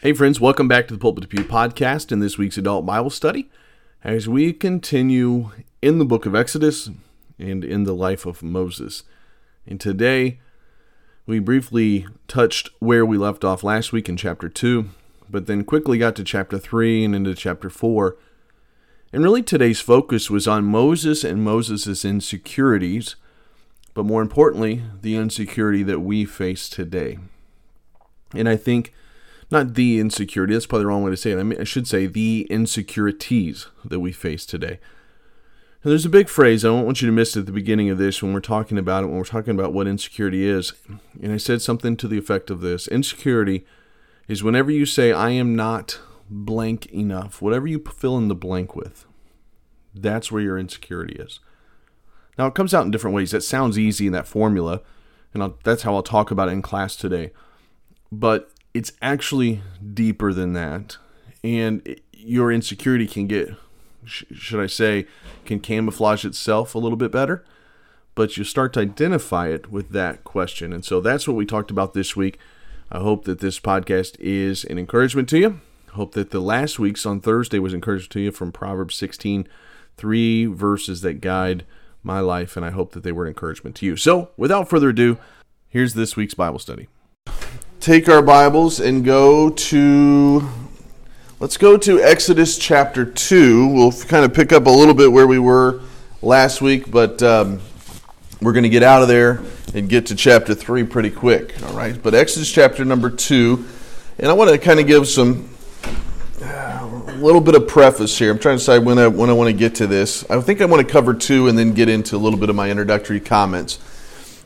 Hey, friends, welcome back to the Pulpit to Pew podcast in this week's adult Bible study as we continue in the book of Exodus and in the life of Moses. And today, we briefly touched where we left off last week in chapter 2, but then quickly got to chapter 3 and into chapter 4. And really, today's focus was on Moses and Moses' insecurities, but more importantly, the insecurity that we face today. And I think not the insecurity, that's probably the wrong way to say it. I, mean, I should say the insecurities that we face today. And there's a big phrase, I don't want you to miss at the beginning of this when we're talking about it, when we're talking about what insecurity is. And I said something to the effect of this Insecurity is whenever you say, I am not blank enough, whatever you fill in the blank with, that's where your insecurity is. Now, it comes out in different ways. That sounds easy in that formula, and I'll, that's how I'll talk about it in class today. But it's actually deeper than that. And your insecurity can get, should I say, can camouflage itself a little bit better. But you start to identify it with that question. And so that's what we talked about this week. I hope that this podcast is an encouragement to you. Hope that the last week's on Thursday was encouraged to you from Proverbs 16, three verses that guide my life, and I hope that they were an encouragement to you. So, without further ado, here's this week's Bible study take our Bibles and go to, let's go to Exodus chapter 2. We'll kind of pick up a little bit where we were last week, but um, we're going to get out of there and get to chapter 3 pretty quick. All right, but Exodus chapter number 2, and I want to kind of give some. A little bit of preface here. I'm trying to decide when I when I want to get to this. I think I want to cover two and then get into a little bit of my introductory comments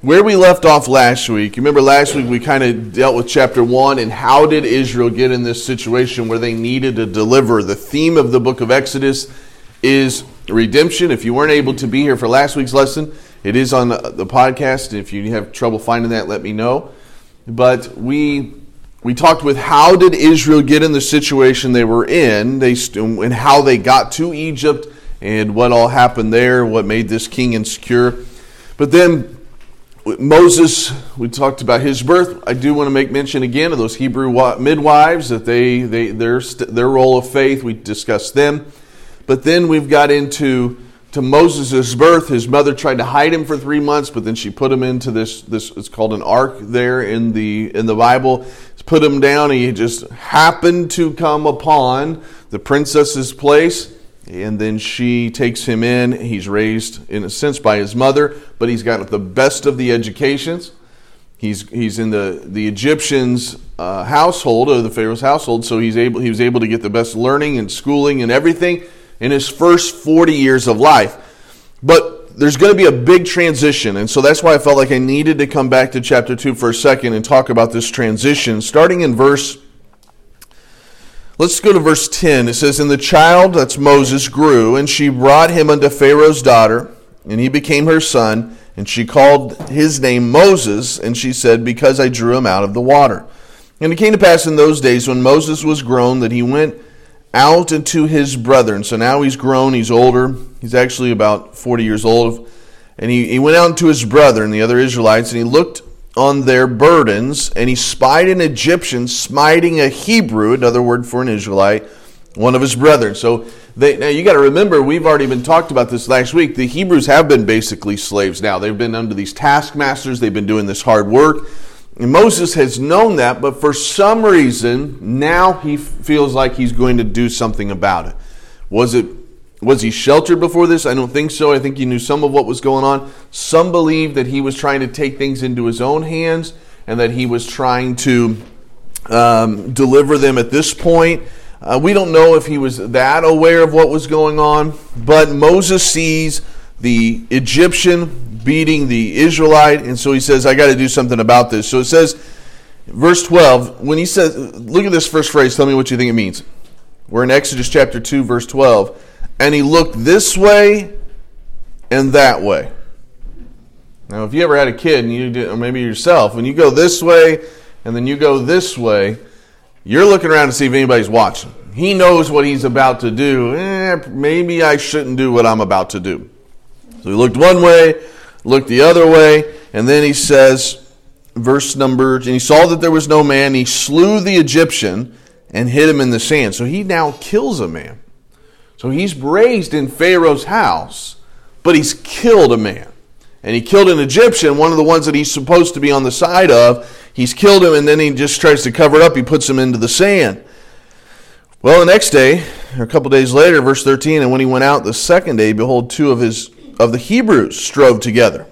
where we left off last week, you remember last week we kind of dealt with chapter 1 and how did Israel get in this situation where they needed to deliver. The theme of the book of Exodus is redemption. If you weren't able to be here for last week's lesson, it is on the podcast. If you have trouble finding that, let me know. But we we talked with how did Israel get in the situation they were in, they and how they got to Egypt and what all happened there, what made this king insecure. But then Moses, we talked about his birth. I do want to make mention again of those Hebrew midwives that they, they their their role of faith. We discussed them, but then we've got into to Moses' birth. His mother tried to hide him for three months, but then she put him into this this it's called an ark there in the in the Bible. Put him down. He just happened to come upon the princess's place and then she takes him in. He's raised, in a sense, by his mother, but he's got the best of the educations. He's, he's in the, the Egyptians' uh, household, or the Pharaoh's household, so he's able, he was able to get the best learning and schooling and everything in his first 40 years of life. But there's going to be a big transition, and so that's why I felt like I needed to come back to chapter 2 for a second and talk about this transition. Starting in verse Let's go to verse 10. It says, And the child, that's Moses, grew, and she brought him unto Pharaoh's daughter, and he became her son. And she called his name Moses, and she said, Because I drew him out of the water. And it came to pass in those days when Moses was grown that he went out unto his brethren. So now he's grown, he's older. He's actually about 40 years old. And he, he went out unto his brethren, the other Israelites, and he looked on their burdens, and he spied an Egyptian smiting a Hebrew, another word for an Israelite, one of his brethren. So they, now you got to remember, we've already been talked about this last week. The Hebrews have been basically slaves now. They've been under these taskmasters. They've been doing this hard work. And Moses has known that, but for some reason, now he feels like he's going to do something about it. Was it was he sheltered before this? I don't think so. I think he knew some of what was going on. Some believe that he was trying to take things into his own hands and that he was trying to um, deliver them at this point. Uh, we don't know if he was that aware of what was going on, but Moses sees the Egyptian beating the Israelite, and so he says, I got to do something about this. So it says, verse 12, when he says, look at this first phrase, tell me what you think it means. We're in Exodus chapter 2, verse 12 and he looked this way and that way. Now, if you ever had a kid, and you did, or maybe yourself, when you go this way and then you go this way, you're looking around to see if anybody's watching. He knows what he's about to do. Eh, maybe I shouldn't do what I'm about to do. So he looked one way, looked the other way, and then he says, verse number, and he saw that there was no man. He slew the Egyptian and hid him in the sand. So he now kills a man. So he's raised in Pharaoh's house, but he's killed a man. And he killed an Egyptian, one of the ones that he's supposed to be on the side of. He's killed him, and then he just tries to cover it up. He puts him into the sand. Well, the next day, or a couple days later, verse 13, and when he went out the second day, behold, two of his of the Hebrews strove together.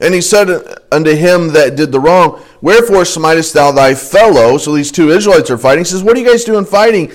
And he said unto him that did the wrong, Wherefore smitest thou thy fellow? So these two Israelites are fighting. He says, What are you guys doing fighting?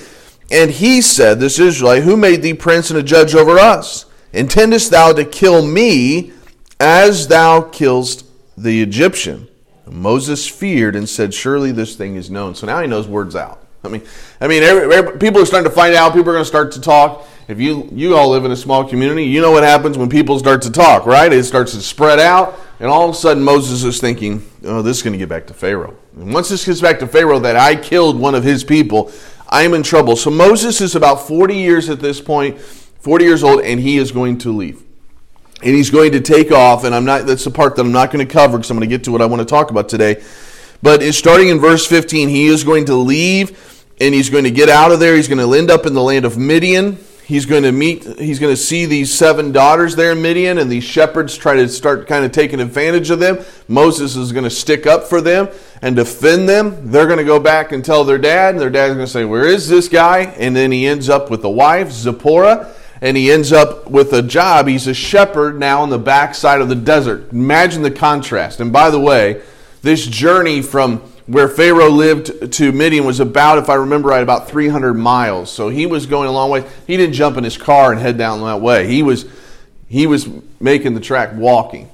And he said, This Israelite, Who made thee prince and a judge over us? Intendest thou to kill me as thou killest the Egyptian? Moses feared and said, Surely this thing is known. So now he knows words out. I mean, I mean, every, every, people are starting to find out. People are going to start to talk. If you you all live in a small community, you know what happens when people start to talk, right? It starts to spread out, and all of a sudden Moses is thinking, "Oh, this is going to get back to Pharaoh." And once this gets back to Pharaoh, that I killed one of his people, I am in trouble. So Moses is about forty years at this point, forty years old, and he is going to leave, and he's going to take off. And I'm not. That's the part that I'm not going to cover because I'm going to get to what I want to talk about today. But it's starting in verse 15. He is going to leave and he's going to get out of there. He's going to end up in the land of Midian. He's going to meet, he's going to see these seven daughters there in Midian, and these shepherds try to start kind of taking advantage of them. Moses is going to stick up for them and defend them. They're going to go back and tell their dad, and their dad's going to say, Where is this guy? And then he ends up with a wife, Zipporah, and he ends up with a job. He's a shepherd now on the backside of the desert. Imagine the contrast. And by the way, this journey from where Pharaoh lived to Midian was about, if I remember right, about 300 miles. So he was going a long way. He didn't jump in his car and head down that way. He was, he was making the track walking,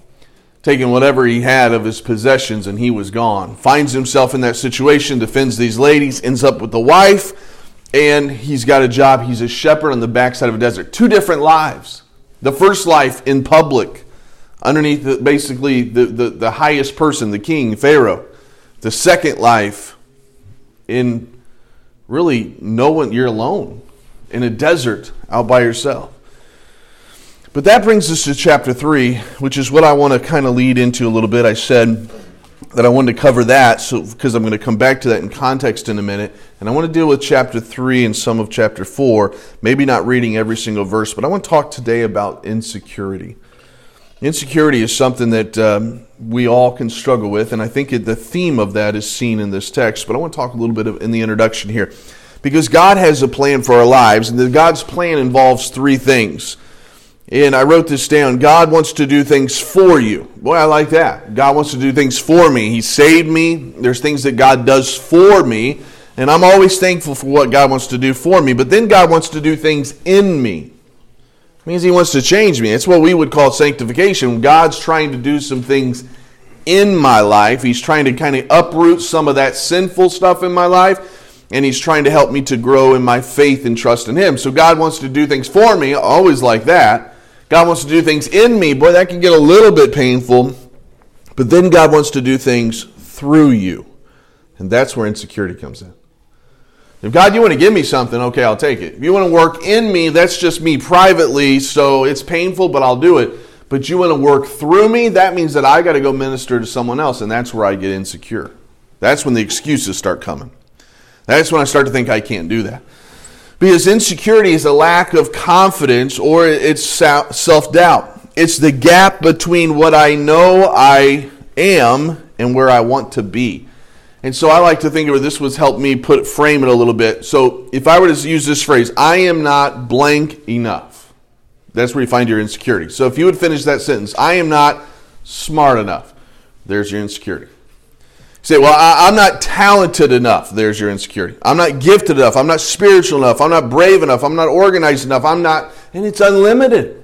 taking whatever he had of his possessions, and he was gone. Finds himself in that situation, defends these ladies, ends up with the wife, and he's got a job. He's a shepherd on the backside of a desert. Two different lives. The first life in public underneath the, basically the, the, the highest person, the king, Pharaoh. The second life in really no one, you're alone in a desert out by yourself. But that brings us to chapter 3, which is what I want to kind of lead into a little bit. I said that I wanted to cover that so because I'm going to come back to that in context in a minute. And I want to deal with chapter 3 and some of chapter 4, maybe not reading every single verse, but I want to talk today about insecurity. Insecurity is something that um, we all can struggle with, and I think it, the theme of that is seen in this text. But I want to talk a little bit of, in the introduction here. Because God has a plan for our lives, and God's plan involves three things. And I wrote this down. God wants to do things for you. Boy, I like that. God wants to do things for me. He saved me. There's things that God does for me. And I'm always thankful for what God wants to do for me. But then God wants to do things in me. Means he wants to change me. It's what we would call sanctification. God's trying to do some things in my life. He's trying to kind of uproot some of that sinful stuff in my life, and he's trying to help me to grow in my faith and trust in him. So God wants to do things for me, always like that. God wants to do things in me. Boy, that can get a little bit painful. But then God wants to do things through you. And that's where insecurity comes in. If God, you want to give me something, okay, I'll take it. If you want to work in me, that's just me privately, so it's painful, but I'll do it. But you want to work through me, that means that I got to go minister to someone else, and that's where I get insecure. That's when the excuses start coming. That's when I start to think I can't do that. Because insecurity is a lack of confidence or it's self doubt. It's the gap between what I know I am and where I want to be. And so I like to think of it, this was help me put frame it a little bit. So if I were to use this phrase, I am not blank enough. That's where you find your insecurity. So if you would finish that sentence, I am not smart enough. There's your insecurity. Say, well, I, am not talented enough. There's your insecurity. I'm not gifted enough. I'm not spiritual enough. I'm not brave enough. I'm not organized enough. I'm not, and it's unlimited.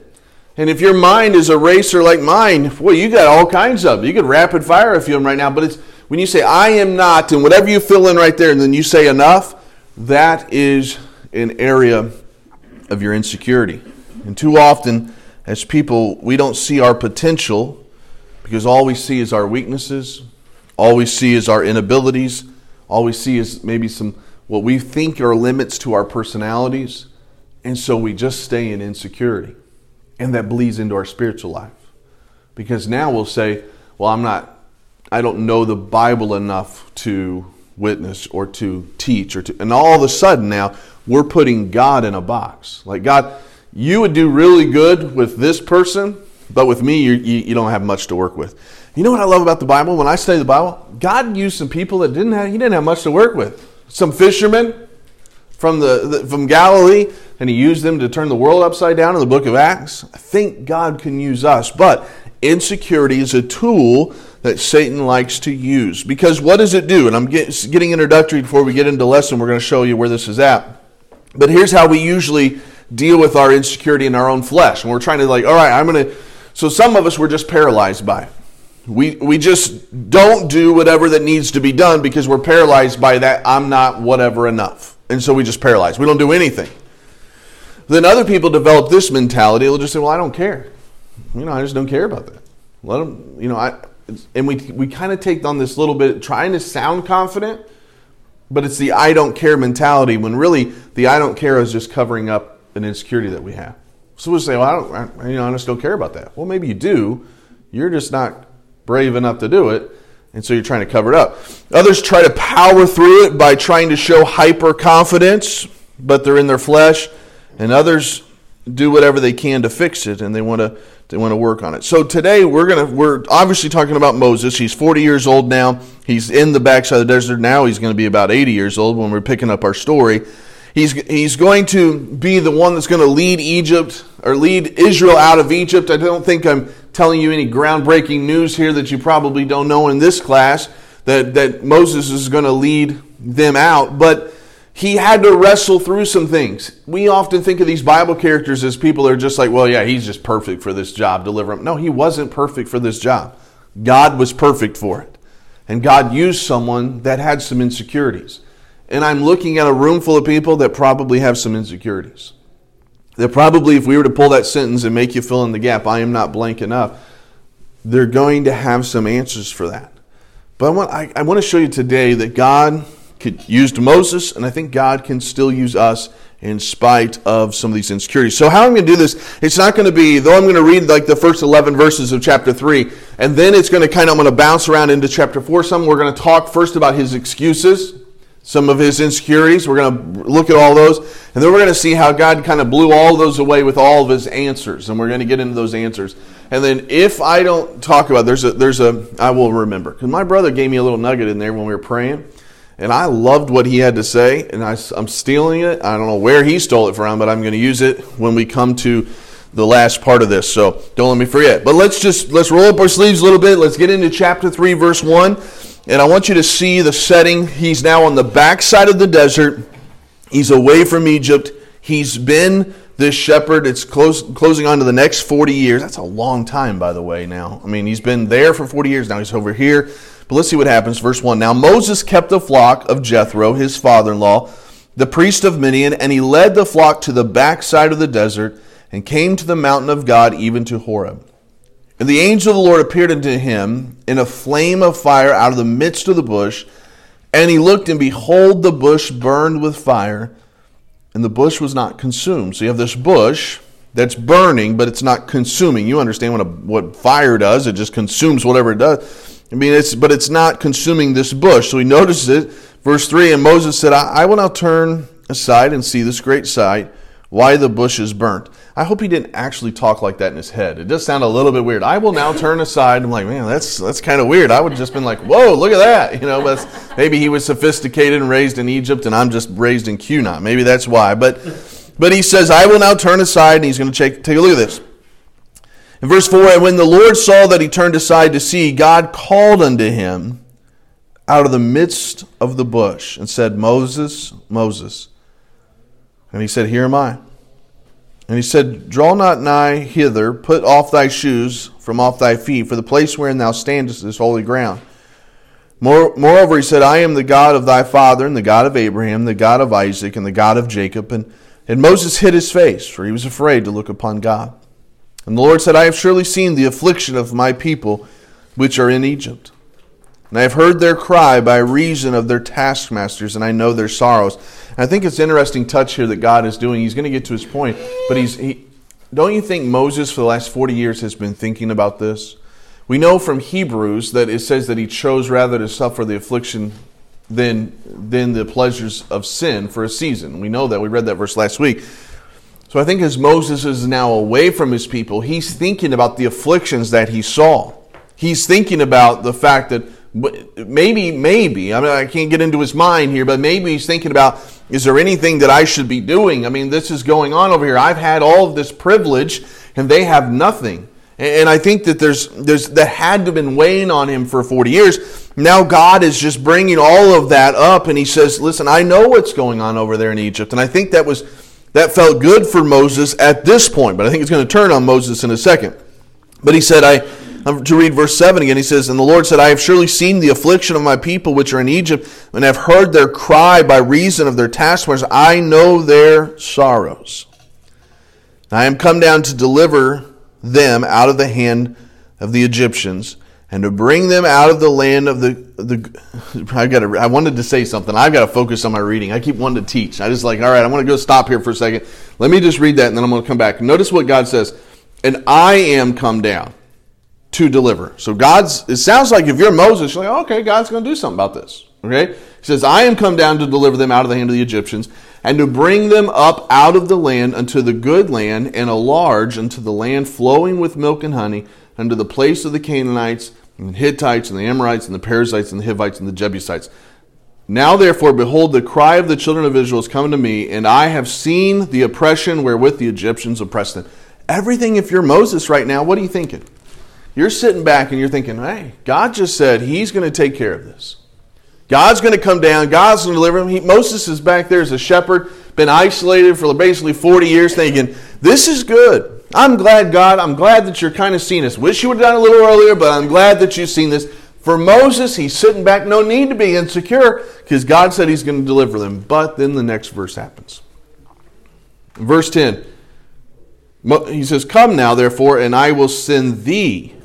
And if your mind is a racer like mine, well, you got all kinds of. You could rapid fire a few of them right now, but it's when you say, I am not, and whatever you fill in right there, and then you say enough, that is an area of your insecurity. And too often, as people, we don't see our potential because all we see is our weaknesses, all we see is our inabilities, all we see is maybe some what we think are limits to our personalities. And so we just stay in insecurity. And that bleeds into our spiritual life. Because now we'll say, well, I'm not I don't know the Bible enough to witness or to teach or to and all of a sudden now we're putting God in a box. Like God, you would do really good with this person, but with me you, you, you don't have much to work with. You know what I love about the Bible? When I study the Bible, God used some people that didn't have he didn't have much to work with. Some fishermen from the, the from Galilee, and he used them to turn the world upside down in the book of Acts. I think God can use us, but insecurity is a tool that Satan likes to use. Because what does it do? And I'm get, getting introductory before we get into lesson. We're going to show you where this is at. But here's how we usually deal with our insecurity in our own flesh. And we're trying to like, all right, I'm going to. So some of us we're just paralyzed by. We we just don't do whatever that needs to be done because we're paralyzed by that. I'm not whatever enough, and so we just paralyze. We don't do anything. Then other people develop this mentality. They'll just say, "Well, I don't care. You know, I just don't care about that. Let them. You know, I." And we we kind of take on this little bit, trying to sound confident, but it's the I don't care mentality when really the I don't care is just covering up an insecurity that we have. So we'll say, well, I don't, I, you know, I just don't care about that. Well, maybe you do. You're just not brave enough to do it, and so you're trying to cover it up. Others try to power through it by trying to show hyper confidence, but they're in their flesh, and others do whatever they can to fix it, and they want to they want to work on it. So today we're gonna we're obviously talking about Moses. He's 40 years old now. He's in the backside of the desert now. He's going to be about 80 years old when we're picking up our story. He's, he's going to be the one that's going to lead Egypt or lead Israel out of Egypt. I don't think I'm telling you any groundbreaking news here that you probably don't know in this class that, that Moses is going to lead them out. But he had to wrestle through some things. We often think of these Bible characters as people that are just like, well, yeah, he's just perfect for this job, deliver him. No, he wasn't perfect for this job. God was perfect for it. And God used someone that had some insecurities and I'm looking at a room full of people that probably have some insecurities. That probably, if we were to pull that sentence and make you fill in the gap, I am not blank enough, they're going to have some answers for that. But I want, I, I want to show you today that God could used Moses, and I think God can still use us in spite of some of these insecurities. So how I'm going to do this, it's not going to be, though I'm going to read like the first 11 verses of chapter 3, and then it's going to kind of, I'm going to bounce around into chapter 4 some. We're going to talk first about his excuses some of his insecurities. We're going to look at all those. And then we're going to see how God kind of blew all those away with all of his answers. And we're going to get into those answers. And then if I don't talk about there's a there's a I will remember. Because my brother gave me a little nugget in there when we were praying. And I loved what he had to say. And I, I'm stealing it. I don't know where he stole it from, but I'm going to use it when we come to the last part of this. So don't let me forget. But let's just let's roll up our sleeves a little bit. Let's get into chapter 3 verse 1. And I want you to see the setting. He's now on the backside of the desert. He's away from Egypt. He's been this shepherd. It's close, closing on to the next 40 years. That's a long time, by the way, now. I mean, he's been there for 40 years. Now he's over here. But let's see what happens. Verse 1. Now Moses kept the flock of Jethro, his father in law, the priest of Midian, and he led the flock to the backside of the desert and came to the mountain of God, even to Horeb. And the angel of the Lord appeared unto him in a flame of fire out of the midst of the bush. And he looked, and behold, the bush burned with fire, and the bush was not consumed. So you have this bush that's burning, but it's not consuming. You understand what, a, what fire does, it just consumes whatever it does. I mean, it's, but it's not consuming this bush. So he notices it. Verse 3 And Moses said, I, I will now turn aside and see this great sight, why the bush is burnt. I hope he didn't actually talk like that in his head. It does sound a little bit weird. I will now turn aside. I'm like, man, that's that's kind of weird. I would have just been like, whoa, look at that. You know, but maybe he was sophisticated and raised in Egypt, and I'm just raised in Cunard. Maybe that's why. But but he says, I will now turn aside, and he's going to take take a look at this. In verse four, and when the Lord saw that he turned aside to see, God called unto him out of the midst of the bush and said, Moses, Moses. And he said, Here am I. And he said, Draw not nigh hither, put off thy shoes from off thy feet, for the place wherein thou standest is holy ground. Moreover, he said, I am the God of thy father, and the God of Abraham, the God of Isaac, and the God of Jacob. And, and Moses hid his face, for he was afraid to look upon God. And the Lord said, I have surely seen the affliction of my people which are in Egypt. And I have heard their cry by reason of their taskmasters, and I know their sorrows. And I think it's interesting touch here that God is doing. He's going to get to his point, but he's he, don't you think Moses for the last 40 years has been thinking about this? We know from Hebrews that it says that he chose rather to suffer the affliction than, than the pleasures of sin for a season. We know that. We read that verse last week. So I think as Moses is now away from his people, he's thinking about the afflictions that he saw. He's thinking about the fact that maybe, maybe, I mean, I can't get into his mind here, but maybe he's thinking about, is there anything that I should be doing? I mean, this is going on over here. I've had all of this privilege and they have nothing. And I think that there's, there's, that had to have been weighing on him for 40 years. Now God is just bringing all of that up and he says, listen, I know what's going on over there in Egypt. And I think that was, that felt good for Moses at this point, but I think it's going to turn on Moses in a second. But he said, I to read verse 7 again, he says, And the Lord said, I have surely seen the affliction of my people which are in Egypt, and have heard their cry by reason of their taskmasters. I know their sorrows. I am come down to deliver them out of the hand of the Egyptians, and to bring them out of the land of the the. I got I wanted to say something. I've got to focus on my reading. I keep wanting to teach. I just like, all right, I'm going to go stop here for a second. Let me just read that, and then I'm going to come back. Notice what God says. And I am come down to deliver. So God's. It sounds like if you're Moses, you're like, okay, God's going to do something about this. Okay. He says, I am come down to deliver them out of the hand of the Egyptians, and to bring them up out of the land unto the good land, and a large unto the land flowing with milk and honey, unto the place of the Canaanites and the Hittites and the Amorites and the Perizzites and the Hivites and the Jebusites. Now therefore, behold, the cry of the children of Israel is coming to me, and I have seen the oppression wherewith the Egyptians oppressed them. Everything, if you're Moses right now, what are you thinking? You're sitting back and you're thinking, hey, God just said he's going to take care of this. God's going to come down. God's going to deliver him. He, Moses is back there as a shepherd, been isolated for basically 40 years, thinking, this is good. I'm glad, God, I'm glad that you're kind of seeing this. Wish you would have done a little earlier, but I'm glad that you've seen this. For Moses, he's sitting back, no need to be insecure because God said he's going to deliver them. But then the next verse happens. Verse 10, he says, Come now, therefore, and I will send thee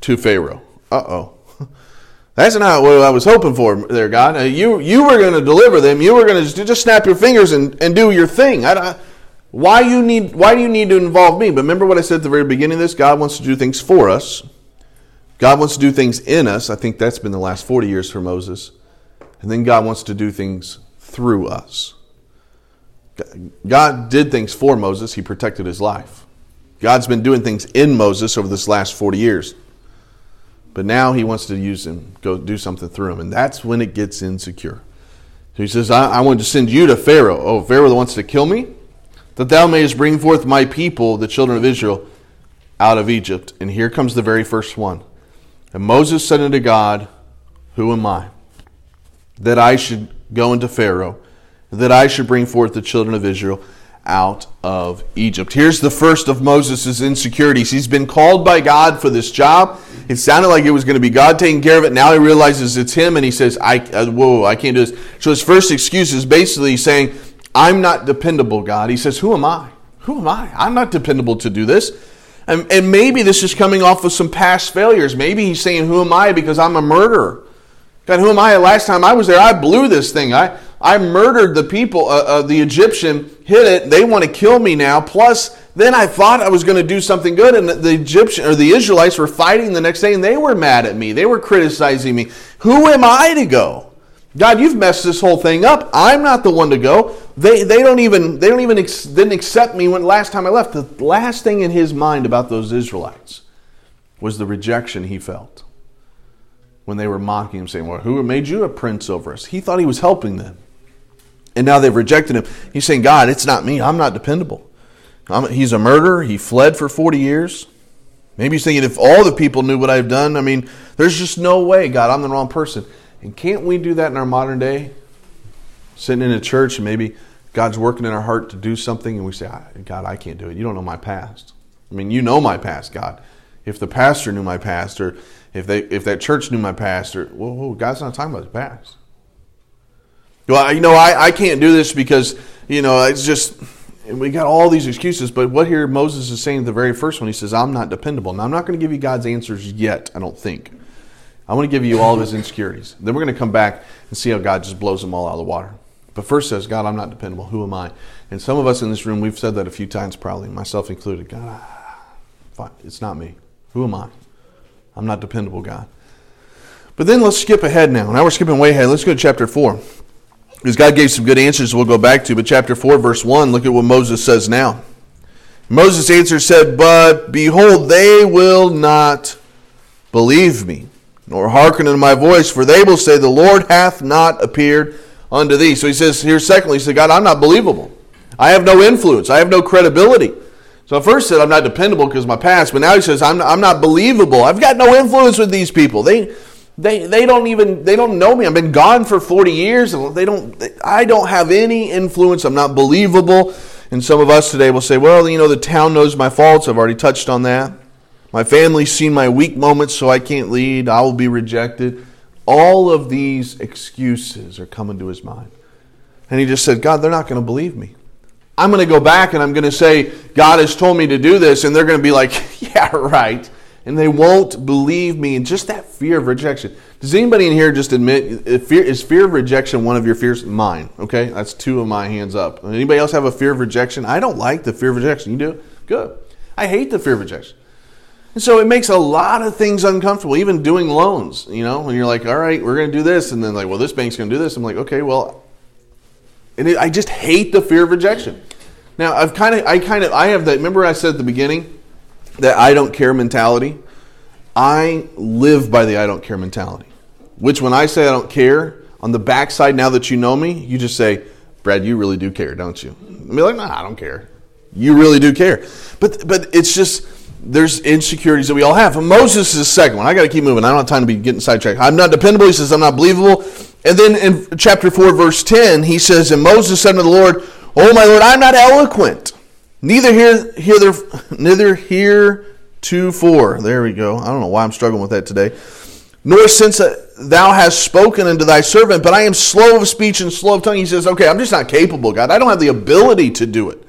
to Pharaoh. Uh oh. That's not what I was hoping for there, God. Uh, you, you were going to deliver them. You were going to just snap your fingers and, and do your thing. I, why you need why do you need to involve me? But remember what I said at the very beginning of this? God wants to do things for us. God wants to do things in us. I think that's been the last 40 years for Moses. And then God wants to do things through us. God did things for Moses, he protected his life. God's been doing things in Moses over this last 40 years. But now he wants to use him, go do something through him. And that's when it gets insecure. He says, I, I want to send you to Pharaoh. Oh, Pharaoh wants to kill me? That thou mayest bring forth my people, the children of Israel, out of Egypt. And here comes the very first one. And Moses said unto God, Who am I? That I should go into Pharaoh, that I should bring forth the children of Israel out of Egypt. Here's the first of Moses' insecurities. He's been called by God for this job. It sounded like it was going to be God taking care of it. Now he realizes it's him and he says, I, uh, whoa, I can't do this. So his first excuse is basically saying, I'm not dependable, God. He says, Who am I? Who am I? I'm not dependable to do this. And, and maybe this is coming off of some past failures. Maybe he's saying, Who am I? Because I'm a murderer. God, who am I? Last time I was there, I blew this thing. I, I murdered the people, uh, uh, the Egyptian, hit it. They want to kill me now. Plus, then I thought I was going to do something good, and the, the Egyptian or the Israelites were fighting the next day, and they were mad at me. They were criticizing me. Who am I to go? God, you've messed this whole thing up. I'm not the one to go. They, they don't even they don't even ex, didn't accept me when last time I left. The last thing in his mind about those Israelites was the rejection he felt when they were mocking him, saying, "Well, who made you a prince over us?" He thought he was helping them, and now they've rejected him. He's saying, "God, it's not me. I'm not dependable. I'm, he's a murderer. He fled for 40 years." Maybe he's thinking, if all the people knew what I've done, I mean, there's just no way, God, I'm the wrong person. And can't we do that in our modern day? Sitting in a church and maybe God's working in our heart to do something and we say, God, I can't do it. You don't know my past. I mean, you know my past, God. If the pastor knew my past or if they if that church knew my past or whoa, whoa God's not talking about his past. Well, you know, I, I can't do this because, you know, it's just we got all these excuses, but what here Moses is saying the very first one, he says, I'm not dependable. Now I'm not going to give you God's answers yet, I don't think. I want to give you all of his insecurities. Then we're going to come back and see how God just blows them all out of the water. But first says, God, I'm not dependable. Who am I? And some of us in this room, we've said that a few times, probably, myself included. God, fine, it's not me. Who am I? I'm not dependable, God. But then let's skip ahead now. Now we're skipping way ahead. Let's go to chapter 4. Because God gave some good answers we'll go back to. But chapter 4, verse 1, look at what Moses says now. Moses answered, said, But behold, they will not believe me, nor hearken unto my voice, for they will say, The Lord hath not appeared unto thee. So he says here, secondly, he said, God, I'm not believable. I have no influence. I have no credibility. So first said I'm not dependable because of my past, but now he says I'm I'm not believable. I've got no influence with these people. They they they don't even they don't know me. I've been gone for 40 years and they don't I don't have any influence. I'm not believable. And some of us today will say, well, you know, the town knows my faults. I've already touched on that. My family's seen my weak moments, so I can't lead. I will be rejected. All of these excuses are coming to his mind. And he just said, God, they're not going to believe me. I'm going to go back and I'm going to say, God has told me to do this. And they're going to be like, yeah, right and they won't believe me and just that fear of rejection does anybody in here just admit uh, fear, is fear of rejection one of your fears mine okay that's two of my hands up anybody else have a fear of rejection i don't like the fear of rejection you do good i hate the fear of rejection and so it makes a lot of things uncomfortable even doing loans you know when you're like all right we're going to do this and then like well this bank's going to do this i'm like okay well and it, i just hate the fear of rejection now i've kind of i kind of i have that remember i said at the beginning that I don't care mentality. I live by the I don't care mentality. Which, when I say I don't care, on the backside, now that you know me, you just say, Brad, you really do care, don't you? I mean, like, nah, I don't care. You really do care. But, but it's just, there's insecurities that we all have. Moses is the second one. I got to keep moving. I don't have time to be getting sidetracked. I'm not dependable. He says, I'm not believable. And then in chapter 4, verse 10, he says, And Moses said to the Lord, Oh, my Lord, I'm not eloquent Neither here, neither here to for. There we go. I don't know why I'm struggling with that today. Nor since uh, thou hast spoken unto thy servant, but I am slow of speech and slow of tongue. He says, okay, I'm just not capable, God. I don't have the ability to do it.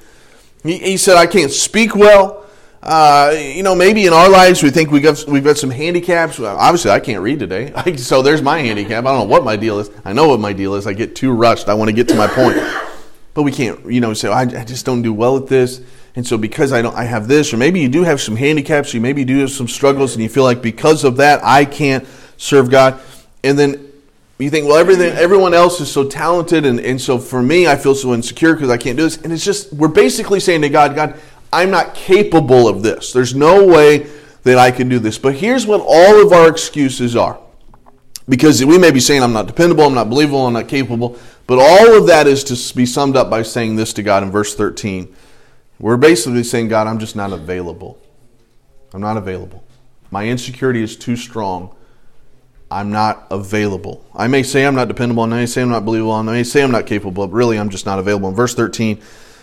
He, he said, I can't speak well. Uh, you know, maybe in our lives we think we've got we've got some handicaps. Obviously, I can't read today, so there's my handicap. I don't know what my deal is. I know what my deal is. I get too rushed. I want to get to my point but we can't, you know, say, I, I just don't do well at this. And so because I don't, I have this, or maybe you do have some handicaps, you maybe do have some struggles, and you feel like because of that, I can't serve God. And then you think, well, everything, everyone else is so talented, and, and so for me, I feel so insecure because I can't do this. And it's just, we're basically saying to God, God, I'm not capable of this. There's no way that I can do this. But here's what all of our excuses are. Because we may be saying, I'm not dependable, I'm not believable, I'm not capable. But all of that is to be summed up by saying this to God in verse 13. We're basically saying, God, I'm just not available. I'm not available. My insecurity is too strong. I'm not available. I may say I'm not dependable, and I may say I'm not believable, and I may say I'm not capable, but really I'm just not available. In verse 13,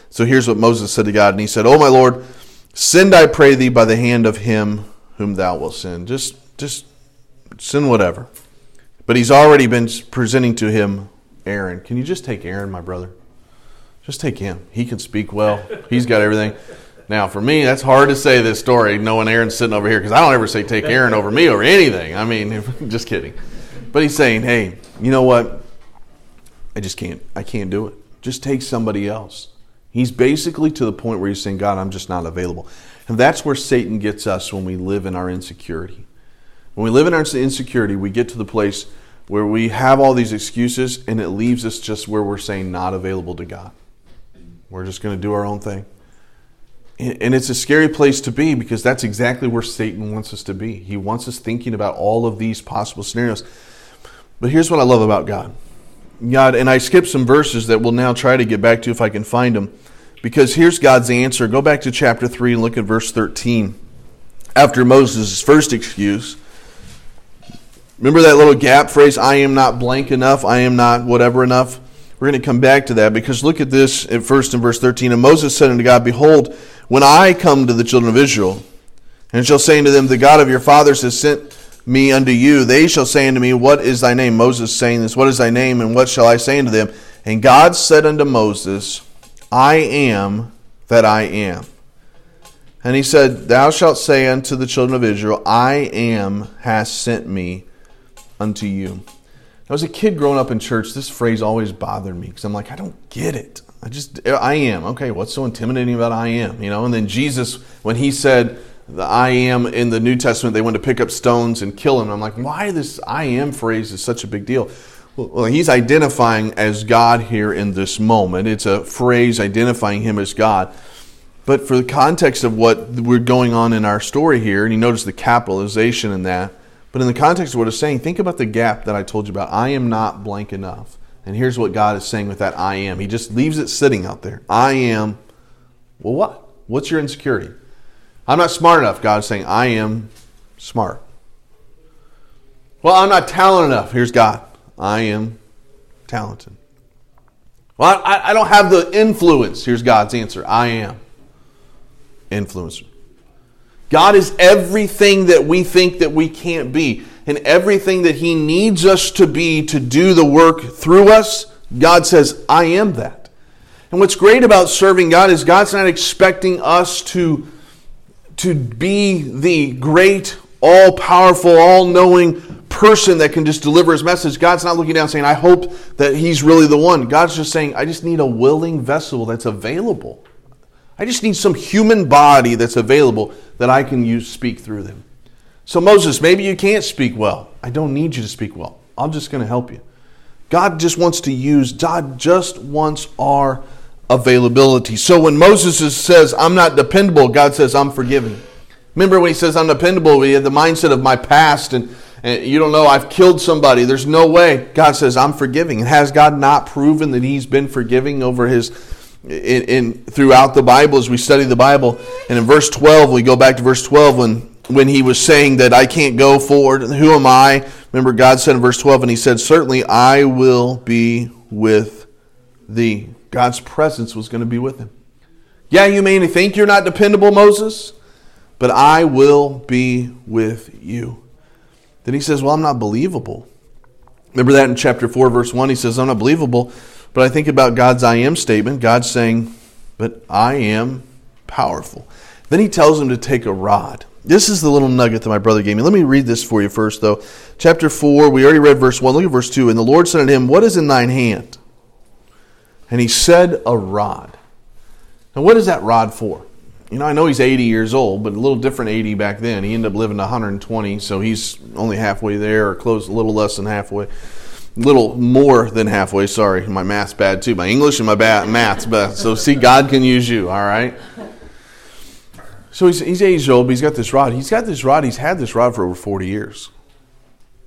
so here's what Moses said to God, and he said, Oh my Lord, send I pray thee by the hand of him whom thou wilt send. Just just send whatever. But he's already been presenting to him Aaron. Can you just take Aaron, my brother? Just take him. He can speak well. He's got everything. Now, for me, that's hard to say this story knowing Aaron's sitting over here because I don't ever say take Aaron over me or anything. I mean, just kidding. But he's saying, hey, you know what? I just can't. I can't do it. Just take somebody else. He's basically to the point where he's saying, God, I'm just not available. And that's where Satan gets us when we live in our insecurity. When we live in our insecurity, we get to the place where we have all these excuses and it leaves us just where we're saying not available to God. We're just going to do our own thing. And it's a scary place to be because that's exactly where Satan wants us to be. He wants us thinking about all of these possible scenarios. But here's what I love about God. God, and I skipped some verses that we'll now try to get back to if I can find them. Because here's God's answer. Go back to chapter 3 and look at verse 13. After Moses' first excuse, Remember that little gap phrase, I am not blank enough, I am not whatever enough? We're going to come back to that because look at this at first in verse 13. And Moses said unto God, Behold, when I come to the children of Israel, and shall say unto them, The God of your fathers has sent me unto you, they shall say unto me, What is thy name? Moses saying this, What is thy name, and what shall I say unto them? And God said unto Moses, I am that I am. And he said, Thou shalt say unto the children of Israel, I am has sent me unto you. As a kid growing up in church, this phrase always bothered me because I'm like, I don't get it. I just, I am. Okay, what's so intimidating about I am? You know, and then Jesus, when he said, the I am in the New Testament, they want to pick up stones and kill him. I'm like, why this I am phrase is such a big deal? Well, he's identifying as God here in this moment. It's a phrase identifying him as God. But for the context of what we're going on in our story here, and you notice the capitalization in that, but in the context of what it's saying, think about the gap that I told you about. I am not blank enough. And here's what God is saying with that I am. He just leaves it sitting out there. I am, well, what? What's your insecurity? I'm not smart enough. God is saying, I am smart. Well, I'm not talented enough. Here's God. I am talented. Well, I, I don't have the influence. Here's God's answer I am influencer. God is everything that we think that we can't be, and everything that He needs us to be to do the work through us. God says, I am that. And what's great about serving God is God's not expecting us to to be the great, all powerful, all knowing person that can just deliver his message. God's not looking down saying, I hope that he's really the one. God's just saying, I just need a willing vessel that's available. I just need some human body that's available that I can use speak through them. So, Moses, maybe you can't speak well. I don't need you to speak well. I'm just going to help you. God just wants to use, God just wants our availability. So when Moses says, I'm not dependable, God says, I'm forgiving. Remember when he says, I'm dependable, we had the mindset of my past and, and you don't know, I've killed somebody. There's no way. God says, I'm forgiving. And has God not proven that he's been forgiving over his in, in, throughout the Bible as we study the Bible. And in verse 12, we go back to verse 12 when, when he was saying that I can't go forward. Who am I? Remember, God said in verse 12, and he said, Certainly I will be with thee. God's presence was going to be with him. Yeah, you may think you're not dependable, Moses, but I will be with you. Then he says, Well, I'm not believable. Remember that in chapter 4, verse 1? He says, I'm not believable. But I think about God's I am statement. God's saying, But I am powerful. Then he tells him to take a rod. This is the little nugget that my brother gave me. Let me read this for you first, though. Chapter 4, we already read verse 1. Look at verse 2. And the Lord said unto him, What is in thine hand? And he said, A rod. Now, what is that rod for? You know, I know he's 80 years old, but a little different 80 back then. He ended up living to 120, so he's only halfway there, or close, a little less than halfway. A little more than halfway, sorry. My math's bad too. My English and my bad math's bad. So, see, God can use you, all right? So he's, he's 80 years old, but he's got this rod. He's got this rod, he's had this rod for over 40 years.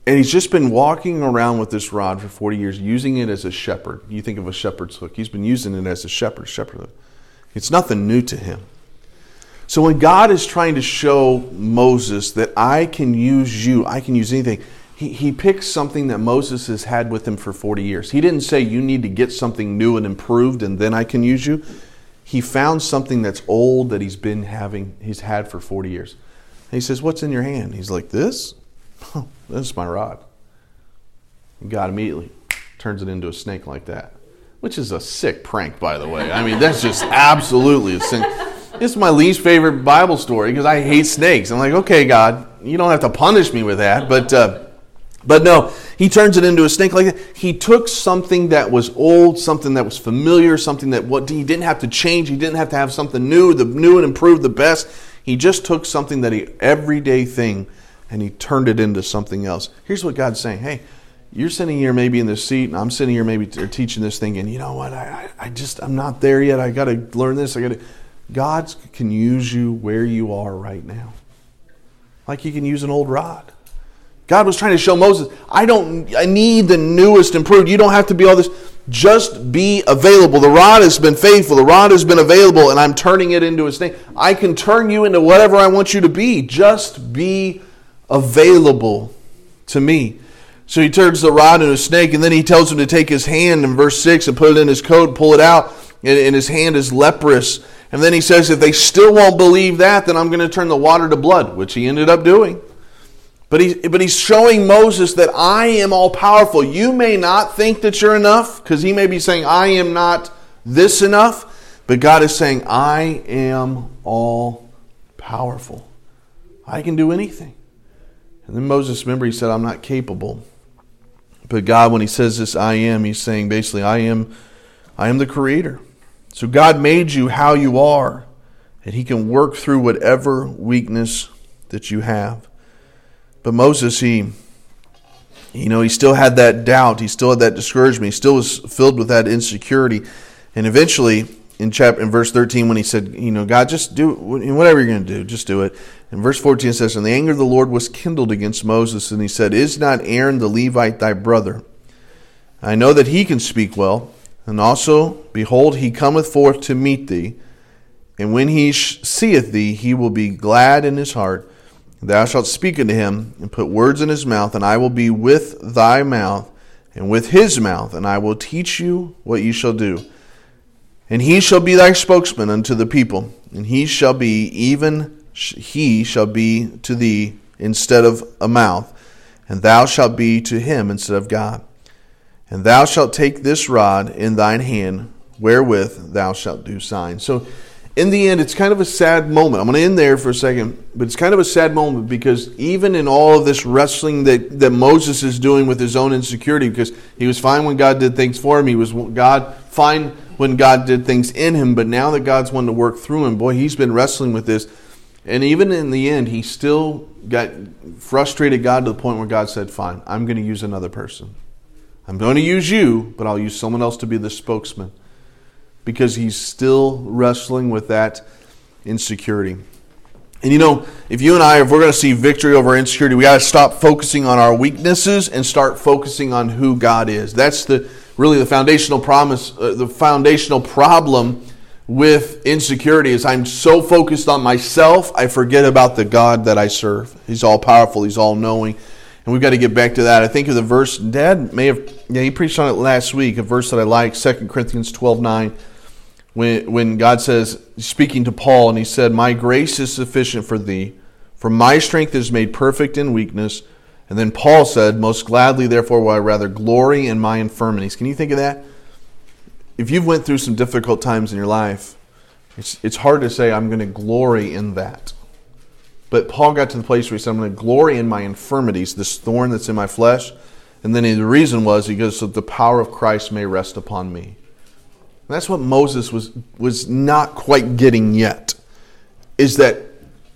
And he's just been walking around with this rod for 40 years, using it as a shepherd. You think of a shepherd's hook. He's been using it as a shepherd's shepherd hook. It's nothing new to him. So when God is trying to show Moses that I can use you, I can use anything, he, he picks something that Moses has had with him for 40 years. He didn't say you need to get something new and improved and then I can use you. He found something that's old that he's been having, he's had for 40 years. And he says, What's in your hand? He's like, This? This is my rod. God immediately turns it into a snake like that, which is a sick prank, by the way. I mean, that's just absolutely a sin. Is my least favorite Bible story because I hate snakes. I'm like, okay, God, you don't have to punish me with that, but. Uh, but no, he turns it into a snake like that. He took something that was old, something that was familiar, something that what he didn't have to change. He didn't have to have something new, the new and improved, the best. He just took something that he everyday thing and he turned it into something else. Here's what God's saying Hey, you're sitting here maybe in this seat, and I'm sitting here maybe teaching this thing, and you know what? I, I just, I'm not there yet. I got to learn this. I got to. God can use you where you are right now. Like he can use an old rod. God was trying to show Moses, I don't I need the newest improved. You don't have to be all this. Just be available. The rod has been faithful. The rod has been available, and I'm turning it into a snake. I can turn you into whatever I want you to be. Just be available to me. So he turns the rod into a snake, and then he tells him to take his hand in verse 6 and put it in his coat, pull it out, and, his hand is leprous. And then he says, if they still won't believe that, then I'm going to turn the water to blood, which he ended up doing. But, he, but he's showing Moses that I am all powerful. You may not think that you're enough, because he may be saying, I am not this enough. But God is saying, I am all powerful. I can do anything. And then Moses, remember, he said, I'm not capable. But God, when he says this, I am, he's saying basically, I am, I am the creator. So God made you how you are. and he can work through whatever weakness that you have. But Moses, he, you know, he still had that doubt. He still had that discouragement. He still was filled with that insecurity. And eventually, in chapter in verse 13, when he said, you know, God, just do whatever you're going to do, just do it. In verse 14 it says, And the anger of the Lord was kindled against Moses, and he said, Is not Aaron the Levite thy brother? I know that he can speak well, and also, behold, he cometh forth to meet thee. And when he seeth thee, he will be glad in his heart. Thou shalt speak unto him, and put words in his mouth, and I will be with thy mouth, and with his mouth, and I will teach you what you shall do. And he shall be thy spokesman unto the people, and he shall be even he shall be to thee instead of a mouth, and thou shalt be to him instead of God. And thou shalt take this rod in thine hand, wherewith thou shalt do signs. So, in the end, it's kind of a sad moment. I'm going to end there for a second, but it's kind of a sad moment because even in all of this wrestling that, that Moses is doing with his own insecurity, because he was fine when God did things for him, he was God fine when God did things in him, but now that God's wanting to work through him, boy, he's been wrestling with this. And even in the end, he still got frustrated God to the point where God said, Fine, I'm going to use another person. I'm going to use you, but I'll use someone else to be the spokesman because he's still wrestling with that insecurity. And you know, if you and I, if we're going to see victory over insecurity, we got to stop focusing on our weaknesses and start focusing on who God is. That's the really the foundational promise, uh, the foundational problem with insecurity is I'm so focused on myself, I forget about the God that I serve. He's all powerful, he's all knowing. And we've got to get back to that. I think of the verse, Dad may have, yeah, he preached on it last week, a verse that I like, 2 Corinthians 12 9, when, when God says, speaking to Paul, and he said, My grace is sufficient for thee, for my strength is made perfect in weakness. And then Paul said, Most gladly, therefore, will I rather glory in my infirmities. Can you think of that? If you've went through some difficult times in your life, it's, it's hard to say, I'm going to glory in that. But Paul got to the place where he said, I'm going to glory in my infirmities, this thorn that's in my flesh. And then the reason was he goes, so the power of Christ may rest upon me. And that's what Moses was, was not quite getting yet. Is that,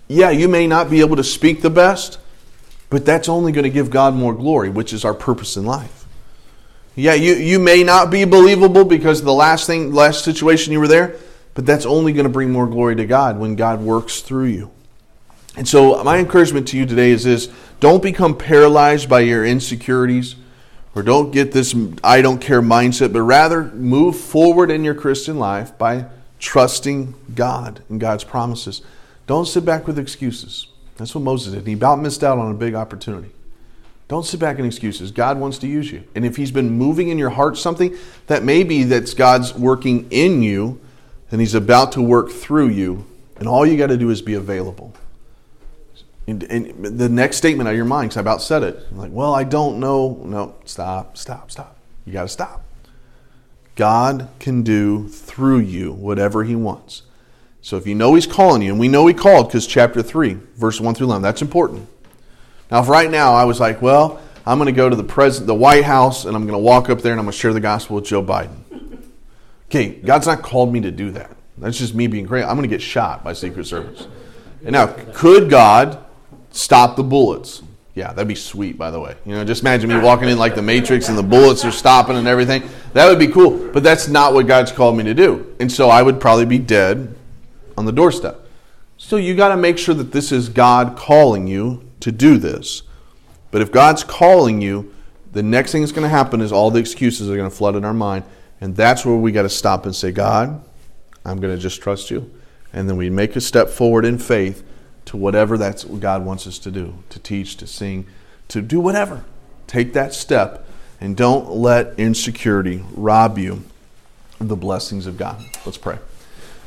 yeah, you may not be able to speak the best, but that's only going to give God more glory, which is our purpose in life. Yeah, you, you may not be believable because the last thing, last situation you were there, but that's only going to bring more glory to God when God works through you. And so, my encouragement to you today is this don't become paralyzed by your insecurities or don't get this I don't care mindset, but rather move forward in your Christian life by trusting God and God's promises. Don't sit back with excuses. That's what Moses did. He about missed out on a big opportunity. Don't sit back in excuses. God wants to use you. And if He's been moving in your heart something, that may be that's God's working in you and He's about to work through you. And all you got to do is be available. And, and the next statement out of your mind, because I about said it, I'm like, well, I don't know. No, stop, stop, stop. You got to stop. God can do through you whatever He wants. So if you know He's calling you, and we know He called because chapter 3, verse 1 through 11, that's important. Now, if right now I was like, well, I'm going to go to the president, the White House, and I'm going to walk up there and I'm going to share the gospel with Joe Biden. Okay, God's not called me to do that. That's just me being great. I'm going to get shot by Secret Service. And now, could God stop the bullets. Yeah, that'd be sweet, by the way. You know, just imagine me walking in like the Matrix and the bullets are stopping and everything. That would be cool. But that's not what God's called me to do. And so I would probably be dead on the doorstep. So you got to make sure that this is God calling you to do this. But if God's calling you, the next thing that's going to happen is all the excuses are going to flood in our mind. And that's where we got to stop and say, God, I'm going to just trust you. And then we make a step forward in faith to whatever that's what God wants us to do to teach, to sing, to do whatever. Take that step and don't let insecurity rob you of the blessings of God. Let's pray.